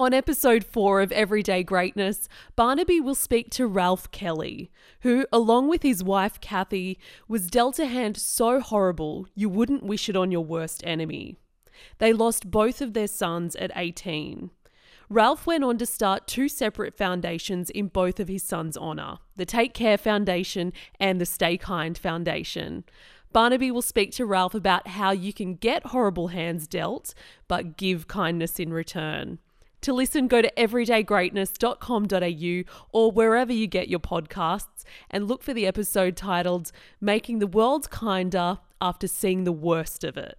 On episode four of Everyday Greatness, Barnaby will speak to Ralph Kelly, who, along with his wife Kathy, was dealt a hand so horrible you wouldn't wish it on your worst enemy. They lost both of their sons at 18. Ralph went on to start two separate foundations in both of his sons' honour the Take Kare Foundation and the Stay Kind Foundation. Barnaby will speak to Ralph about how you can get horrible hands dealt, but give kindness in return. To listen, go to everydaygreatness.com.au or wherever you get your podcasts and look for the episode titled Making the World Kinder After Seeing the Worst of It.